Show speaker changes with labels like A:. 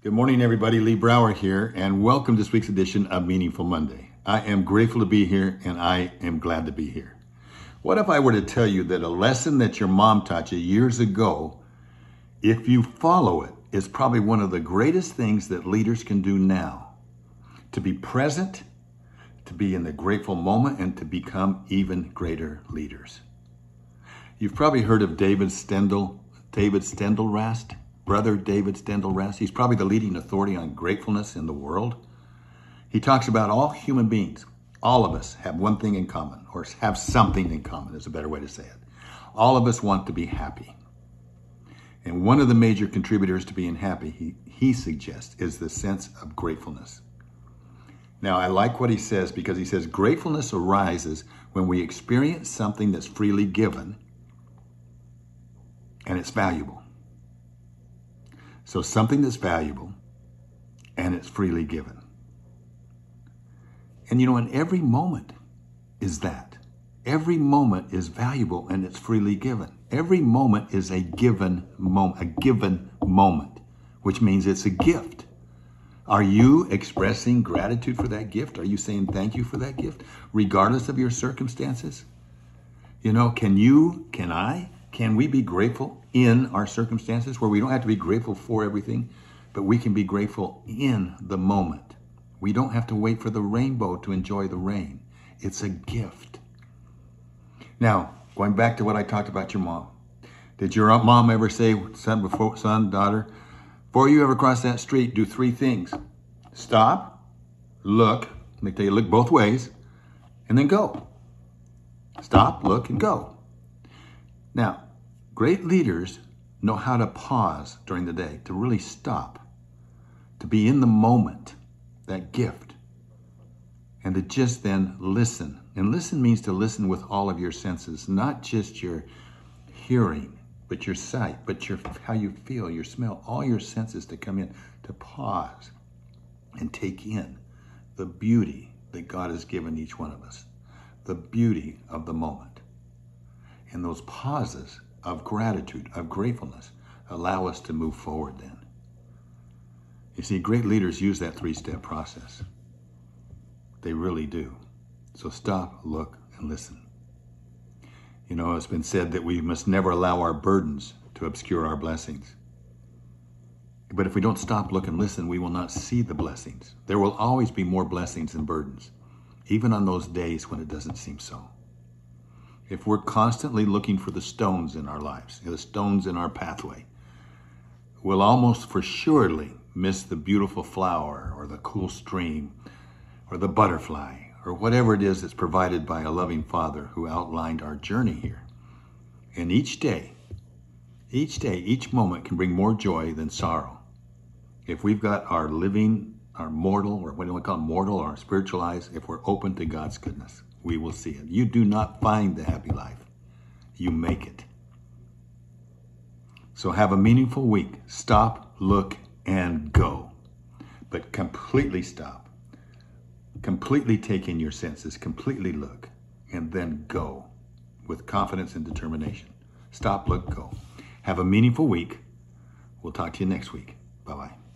A: Good morning, everybody. Lee Brower here, and welcome to this week's edition of Meaningful Monday. I am grateful to be here, and I am glad to be here. What if I were to tell you that a lesson that your mom taught you years ago, if you follow it, is probably one of the greatest things that leaders can do now? To be present, to be in the grateful moment, and to become even greater leaders. You've probably heard of David Steindl, David Steindl-Rast brother David Steindl-Rast. He's probably the leading authority on gratefulness in the world. He talks about all human beings, all of us have one thing in common, or have something in common, is a better way to say it. All of us want to be happy. And one of the major contributors to being happy, he, he suggests, is the sense of gratefulness. Now, I like what he says because he says gratefulness arises when we experience something that's freely given and it's valuable. So something that's valuable and it's freely given. And you know, in every moment is that. Every moment is valuable and it's freely given. Every moment is a given moment, a given moment, which means it's a gift. Are you expressing gratitude for that gift? Are you saying thank you for that gift, regardless of your circumstances? You know, can you, can I, can we be grateful in our circumstances where we don't have to be grateful for everything, but we can be grateful in the moment? We don't have to wait for the rainbow to enjoy the rain. It's a gift. Now, going back to what I talked about your mom. Did your mom ever say, son, before, son, daughter, before you ever cross that street, do three things. Stop, look, let me tell you, look both ways, and then go. Stop, look, and go. Now, great leaders know how to pause during the day, to really stop, to be in the moment, that gift, and to just then listen. And listen means to listen with all of your senses, not just your hearing, but your sight, but your how you feel, your smell, all your senses to come in, to pause and take in the beauty that God has given each one of us, the beauty of the moment. And those pauses of gratitude, of gratefulness, allow us to move forward then. You see, great leaders use that three step process. They really do. So stop, look, and listen. You know, it's been said that we must never allow our burdens to obscure our blessings. But if we don't stop, look, and listen, we will not see the blessings. There will always be more blessings than burdens, even on those days when it doesn't seem so if we're constantly looking for the stones in our lives, the stones in our pathway, we'll almost for surely miss the beautiful flower or the cool stream or the butterfly or whatever it is that's provided by a loving Father who outlined our journey here. And each day, each day, each moment can bring more joy than sorrow. If we've got our living, our mortal, or what do we call it, mortal, or spiritual eyes, if we're open to God's goodness we will see it. You do not find the happy life, you make it. So have a meaningful week. Stop, look, and go. But completely stop. Completely take in your senses, completely look, and then go with confidence and determination. Stop, look, go. Have a meaningful week. We'll talk to you next week. Bye bye.